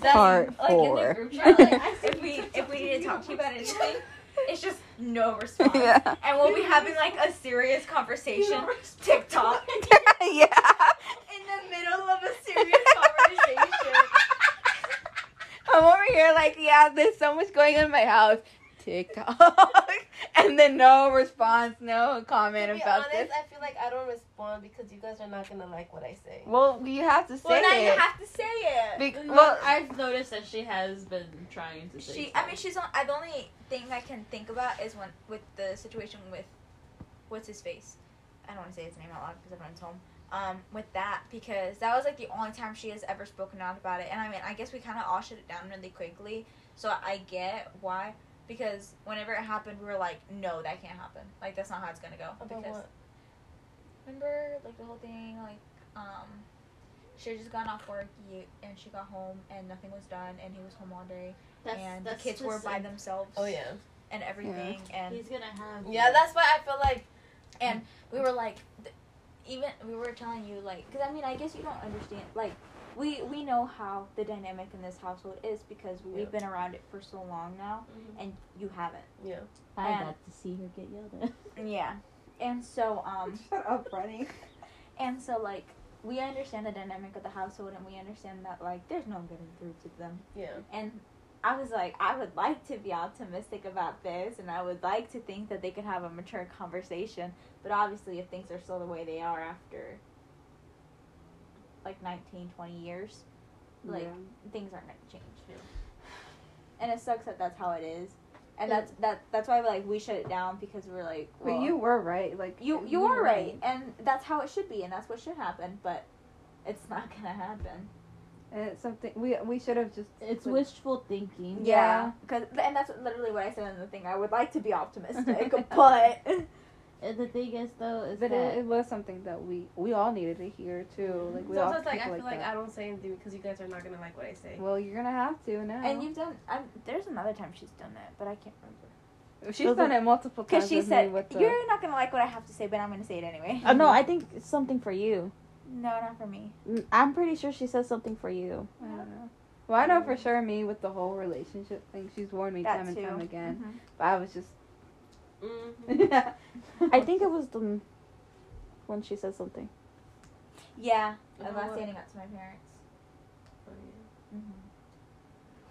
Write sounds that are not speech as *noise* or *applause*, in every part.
That's- Part like in the four. group chat, like *laughs* if we if we need to talk to you about anything, *laughs* it's just no response. Yeah. And we'll be having like a serious conversation. TikTok *laughs* yeah. in the middle of a serious conversation. I'm over here like, yeah, there's so much going on in my house. TikTok. And then no response, no comment To be about honest, this. I feel like I don't respond because you guys are not gonna like what I say. Well, you have to say well, now it. you have to say it. Be- Well, well, I've noticed that she has been trying to say. She, I mean, she's on. I, the only thing I can think about is when with the situation with what's his face. I don't want to say his name out loud because everyone's home. Um, with that because that was like the only time she has ever spoken out about it, and I mean, I guess we kind of all shut it down really quickly. So I get why because whenever it happened, we were like, no, that can't happen. Like that's not how it's gonna go. About because what? remember like the whole thing like um she had just gone off work and she got home and nothing was done and he was home all day that's, and that's the kids were by themselves Oh yeah. and everything and He's gonna have. Yeah, that's why I feel like and we were like th- even we were telling you like because i mean i guess you don't understand like we we know how the dynamic in this household is because we've Yeah. been around it for so long now Mhm. and you haven't yeah. I and- got to see her get yelled at. *laughs* yeah and so um *laughs* shut up, Running. and so like we understand the dynamic of the household and we understand that like there's no getting through to them Yeah. And I was like, I would like to be optimistic about this, and I would like to think that they could have a mature conversation. But obviously, if things are still the way they are after like 19, 20 years, like Yeah. things aren't going to change. Yeah. And it sucks that that's how it is. And that's that. That's why like we shut it down because we're like, But you were right. Like you you are right, and that's how it should be, and that's what should happen. But it's not *laughs* gonna happen. And it's something we we should have just. It's like, wishful thinking. Yeah, because and that's literally what I said in the thing. I would like to be optimistic, *laughs* but *laughs* And the thing is, though, is But that it, it was something that we we all needed to hear too. Like we all Sometimes like I feel like, that. I don't say anything because you guys are not gonna like what I say. Well, you're gonna have to now. and you've done. I'm, there's another time she's done it, but I can't remember. She's Those done are- it multiple times. Because she with me said with the, you're not gonna like what I have to say, but I'm gonna say it anyway. Oh, no, I think it's something for you. No, not for me. Mm, I'm pretty sure she says something for you. I don't know. Well, I know for sure me with the whole relationship thing. She's warned me That time too. and time again. Mhm. But I was just. Mm-hmm. I think it was the when she said something. Yeah, About about what? standing up to my parents.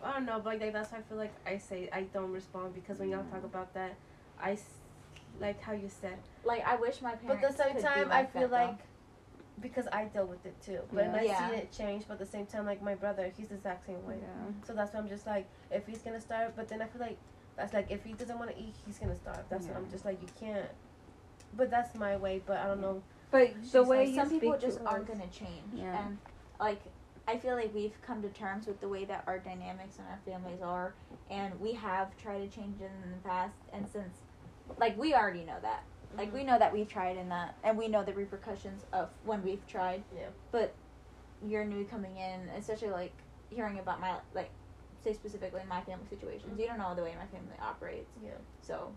I don't know, but like that's why I feel like I say I don't respond because when y'all talk about that, I s- like how you said. Like I wish my parents. But at the same could be time, I feel that, though. like because I deal with it too, but Yeah. I Yeah. see it change. But at the same time, like my brother, he's the exact same way. Yeah. So that's why I'm just like, if he's gonna start, but then I feel like that's like if he doesn't want to eat, he's gonna starve. That's what I'm just like, you can't. But that's my way. But I don't know. But the way like, you some speak people to just aren't us- gonna change Yeah. and like i feel like we've come to terms with the way that our dynamics and our families are and we have tried to change it in the past and since like we already know that like we mm-hmm. know that we've tried in that and we know the repercussions of when we've tried Yeah. but you're new coming in especially like hearing about my like say specifically my family situations you don't know the way my family operates Yeah. so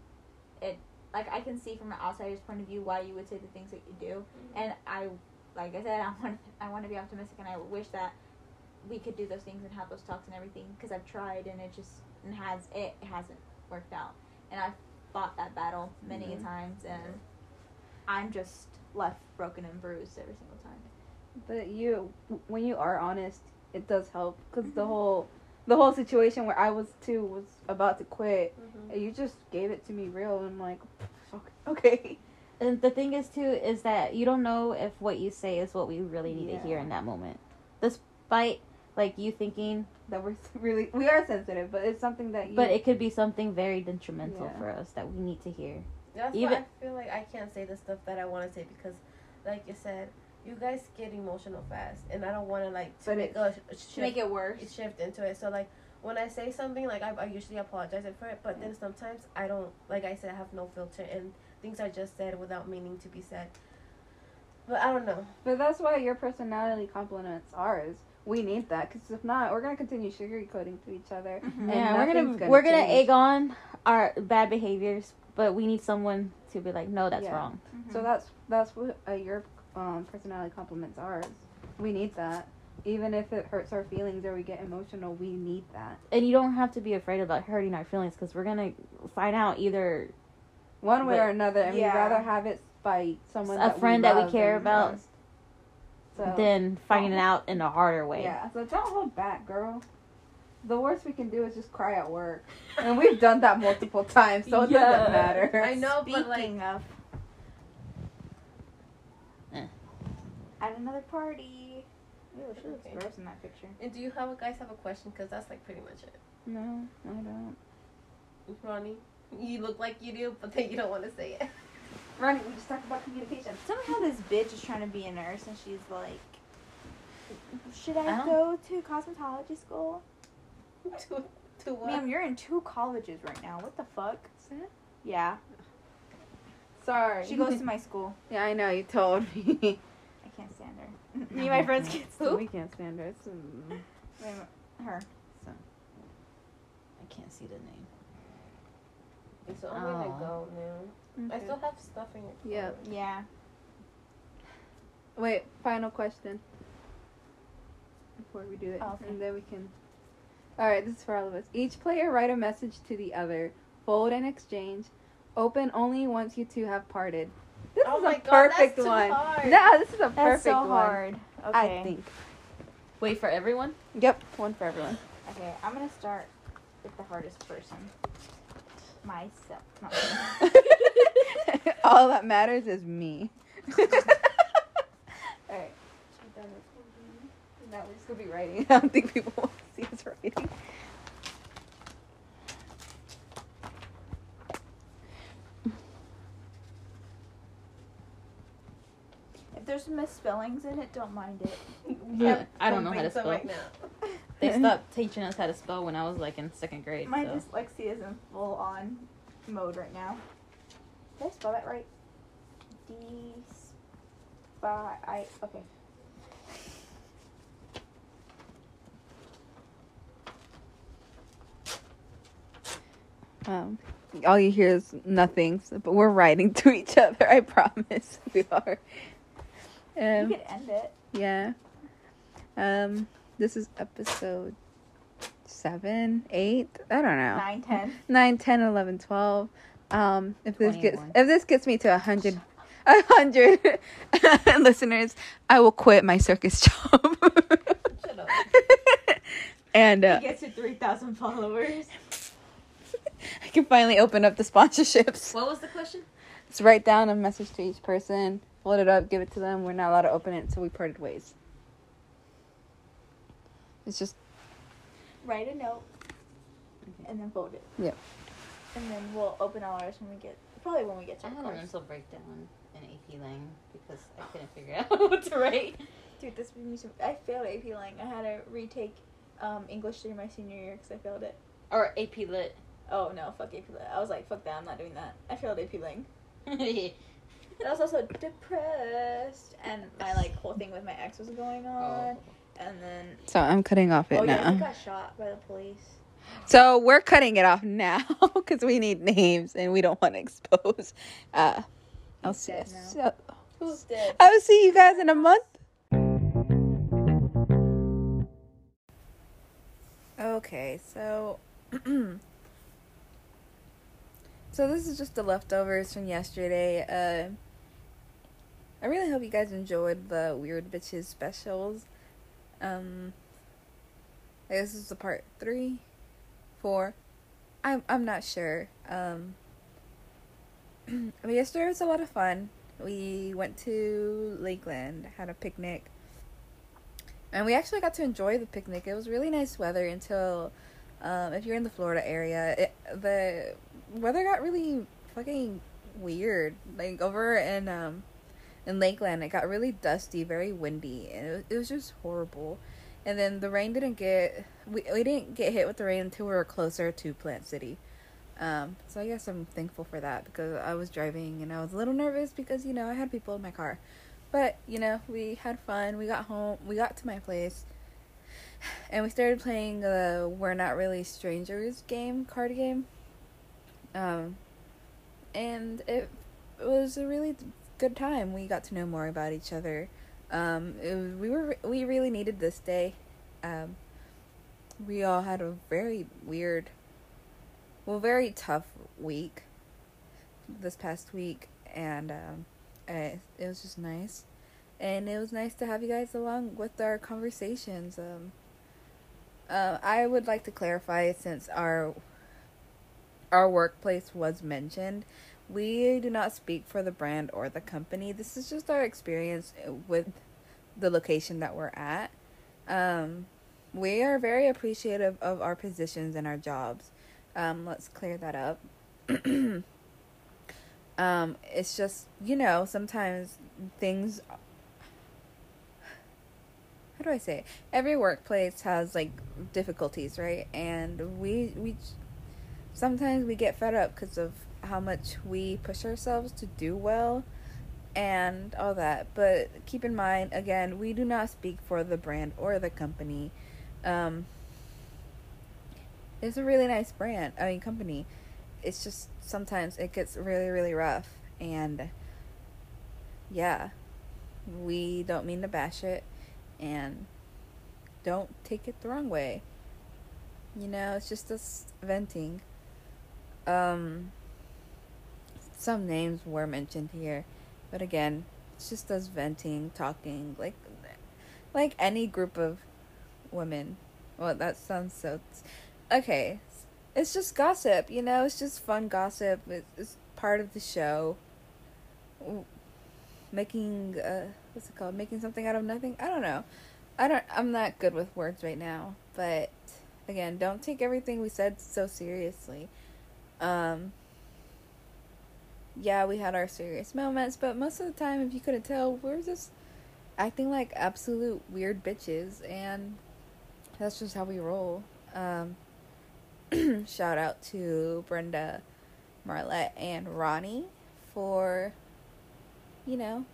it like I can see from an outsider's point of view why you would say the things that you do, and I, like I said, I want I want to be optimistic, and I wish that we could do those things and have those talks and everything because I've tried and it just and has it hasn't worked out, and I've fought that battle many Mhm. times, and I'm just left broken and bruised every single time. But you, when you are honest, it does help because the Mhm. whole, the whole situation where I was too was about to quit. Mm-hmm. and You just gave it to me real, and I'm like, *laughs* okay. And the thing is too is that you don't know if what you say is what we really need to hear in that moment. Despite like you thinking, That we're *laughs* really, we are sensitive, but it's something that you. but it could be something very detrimental Yeah. for us that we need to hear. That's Even- why I feel like I can't say the stuff that I want to say because, like you said, you guys get emotional fast, and I don't want to like to But make it- a To shift, make it worse, shift into it. So like when I say something, like I, I usually apologize for it, but then sometimes I don't. Like I said, I have no filter, and things are just said without meaning to be said. But I don't know. But that's why your personality complements ours. We need that because if not, we're gonna continue sugarcoating to each other. Mhm. And yeah, we're nothing's gonna, we're gonna change. egg on our bad behaviors, but we need someone to be like, no, that's Yeah. wrong. Mhm. So that's that's what uh, your um, personality complements ours. We need that. even if it hurts our feelings or we get emotional, we need that. And you don't have to be afraid about hurting our feelings because we're gonna find out either One way But- or another, and Yeah. we'd rather have it by someone A that friend we that we care about. So, than finding out in a harder way. yeah, so don't hold back, girl. The worst we can do is just cry at work, and we've done that multiple times, so it Yeah. doesn't matter. I know, but like, Speaking of. At another party. Ew, she looks Okay. gross in that picture. and do you have a guys have a question? Because that's like pretty much it. No, I don't. Ronnie, you look like you do, but then you don't want to say it. *laughs* Ronnie, we just talked about communication. Somehow this bitch is trying to be a nurse and she's like, should I, I go to cosmetology school? *laughs* to, to what? Ma'am, you're in two colleges right now. What the fuck? Yeah. Sorry. She goes to *laughs* my school. yeah, I know. You told me. I can't stand her. *laughs* Me and my friends can't stand We can't stand her. It's, mm, her. I can't see the name. So I'm gonna Oh. go now. I still have stuff in your Yep. Yeah. Wait, final question. Before we do it, Oh, okay. and then we can. All right, this is for all of us. Each player write a message to the other. Fold and exchange. Open only once you two have parted. This Oh is a God, perfect one. hard. No, this is a perfect That's so one. hard. Okay. I think. Wait for everyone. Yep, one for everyone. Okay, I'm gonna start with the hardest person. Myself. Not *laughs* all that matters is me. Alright. Now we're just gonna be writing. *laughs* I don't think people want to see us writing. There's misspellings in it, don't mind it. Yeah, I don't know how to think spell. right now. They *laughs* stopped teaching us how to spell when I was like in second grade. My so. dyslexia is in full on mode right now. Did I spell that right? D spy I okay. Um, all you hear is nothing, but we're writing to each other. I promise *laughs* we are. You Um, could end it. yeah. Um, this is episode seven, eight. I don't know. Nine, ten. 9, 10, 11, 12. Um, if this gets if this gets me to a hundred a hundred *laughs* listeners, I will quit my circus *laughs* job. Shut up. and uh, Get to three thousand followers. I can finally open up the sponsorships. What was the question? Let's write down a message to each person, fold it up, give it to them. We're not allowed to open it so we parted ways. It's just Write a note. And then fold it. Yep. And then we'll open all ours when we get probably when we get to I our had a course. mental breakdown in AP Lang because I couldn't figure out *laughs* what to write. Dude, this was I failed AP Lang. I had to retake um, English during my senior year because I failed it. Or AP Lit. Oh no, fuck AP Lit. I was like, fuck that, I'm not doing that. I failed AP Lang. *laughs* oh, I was also depressed, and my like whole thing with my ex was going on, and then so I'm cutting off it now. oh yeah, he now. got shot by the police. So we're cutting it off now *laughs* because we need names and we don't want to expose. Uh, I'll see. dead So, Who's dead? I will see you guys in a month. Okay, so *clears throat* so this is just the leftovers from yesterday. Uh, I really hope you guys enjoyed the weird bitches specials. Um, I guess this is the part three, four. I'm I'm not sure. Um, *clears throat* but yesterday was a lot of fun. We went to Lakeland, had a picnic. And we actually got to enjoy the picnic. It was really nice weather until um, if you're in the Florida area, it, the weather got really fucking weird. Like over in um in Lakeland, it got really dusty, very windy, and it was, it was just horrible. And then the rain didn't get we we didn't get hit with the rain until we were closer to Plant City. Um, so I guess I'm thankful for that because I was driving and I was a little nervous because you know I had people in my car, but you know we had fun. We got home. We got to my place, and we started playing the "We're Not Really Strangers" game card game. Um, and it, it was a really good time. We got to know more about each other. Um, was, we were we really needed this day. Um, we all had a very weird, well, very tough week this past week, and um, it was just nice, and it was nice to have you guys along with our conversations. Um, uh, I would like to clarify since our our workplace was mentioned. We do not speak for the brand or the company. This is just our experience with the location that we're at. Um, we are very appreciative of our positions and our jobs. Um, let's clear that up. *clears throat* um, it's just, you know, sometimes things. How do I say? It? Every workplace has like difficulties, right? And we we sometimes we get fed up because of how much we push ourselves to do well and all that. But keep in mind, again, we do not speak for the brand or the company. Um, it's a really nice brand, I mean, company. It's just sometimes it gets really, really rough. And yeah, we don't mean to bash it. And don't take it the wrong way. You know, it's just us venting. Um, some names were mentioned here, but again, it's just us venting, talking, like, like any group of women. Well, that sounds so. Okay, it's just gossip, you know. It's just fun gossip. It's, part of the show. Making uh, what's it called? Making something out of nothing. I don't know. I don't. I'm not good with words right now, but again, don't take everything we said so seriously. Um, yeah, we had our serious moments, but most of the time, if you couldn't tell, we're just acting like absolute weird bitches, and that's just how we roll. Um, *clears throat* shout out to Brenda, Marlette, and Ronnie for, you know,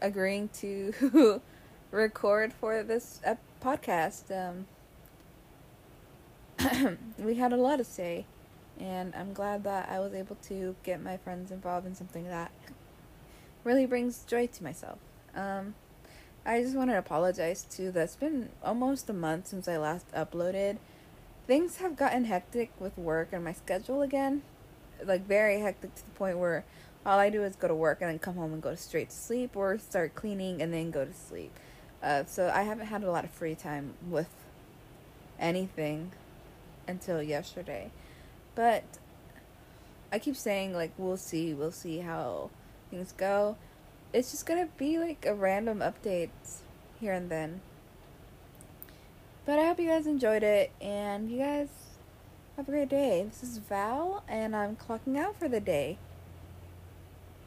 agreeing to *laughs* record for this uh, podcast. Um, *clears throat* we had a lot to say, and I'm glad that I was able to get my friends involved in something that really brings joy to myself. Um, I just want to apologize too. that. It's been almost a month since I last uploaded. Things have gotten hectic with work and my schedule again. Like, very hectic to the point where all I do is go to work and then come home and go straight to sleep or start cleaning and then go to sleep. Uh, so I haven't had a lot of free time with anything until yesterday. But I keep saying, like, we'll see, we'll see how things go it's just gonna be like a random updates here and then. But I hope you guys enjoyed it and you guys have a great day. This is Val and I'm clocking out for the day.